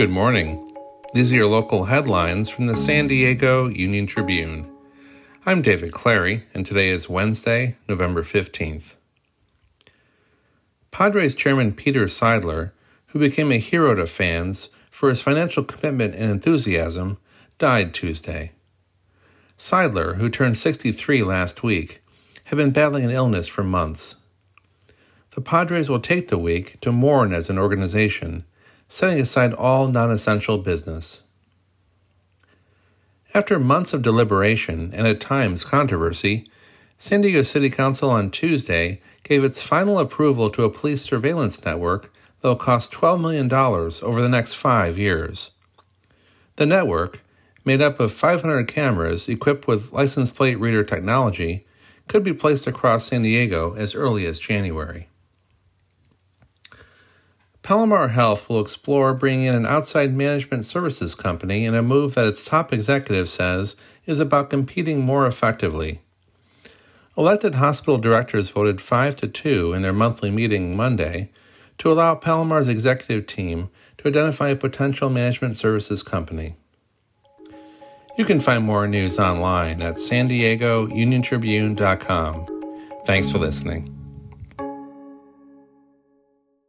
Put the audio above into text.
Good morning. These are your local headlines from the San Diego Union Tribune. I'm David Clary, and today is Wednesday, November 15th. Padres chairman Peter Seidler, who became a hero to fans for his financial commitment and enthusiasm, died Tuesday. Seidler, who turned 63 last week, had been battling an illness for months. The Padres will take the week to mourn as an organization setting aside all non essential business. After months of deliberation and at times controversy, San Diego City Council on Tuesday gave its final approval to a police surveillance network that will cost $12 million over the next five years. The network, made up of 500 cameras equipped with license plate reader technology, could be placed across San Diego as early as January. Palomar Health will explore bringing in an outside management services company in a move that its top executive says is about competing more effectively. Elected hospital directors voted 5 to 2 in their monthly meeting Monday to allow Palomar's executive team to identify a potential management services company. You can find more news online at san diego. Thanks for listening.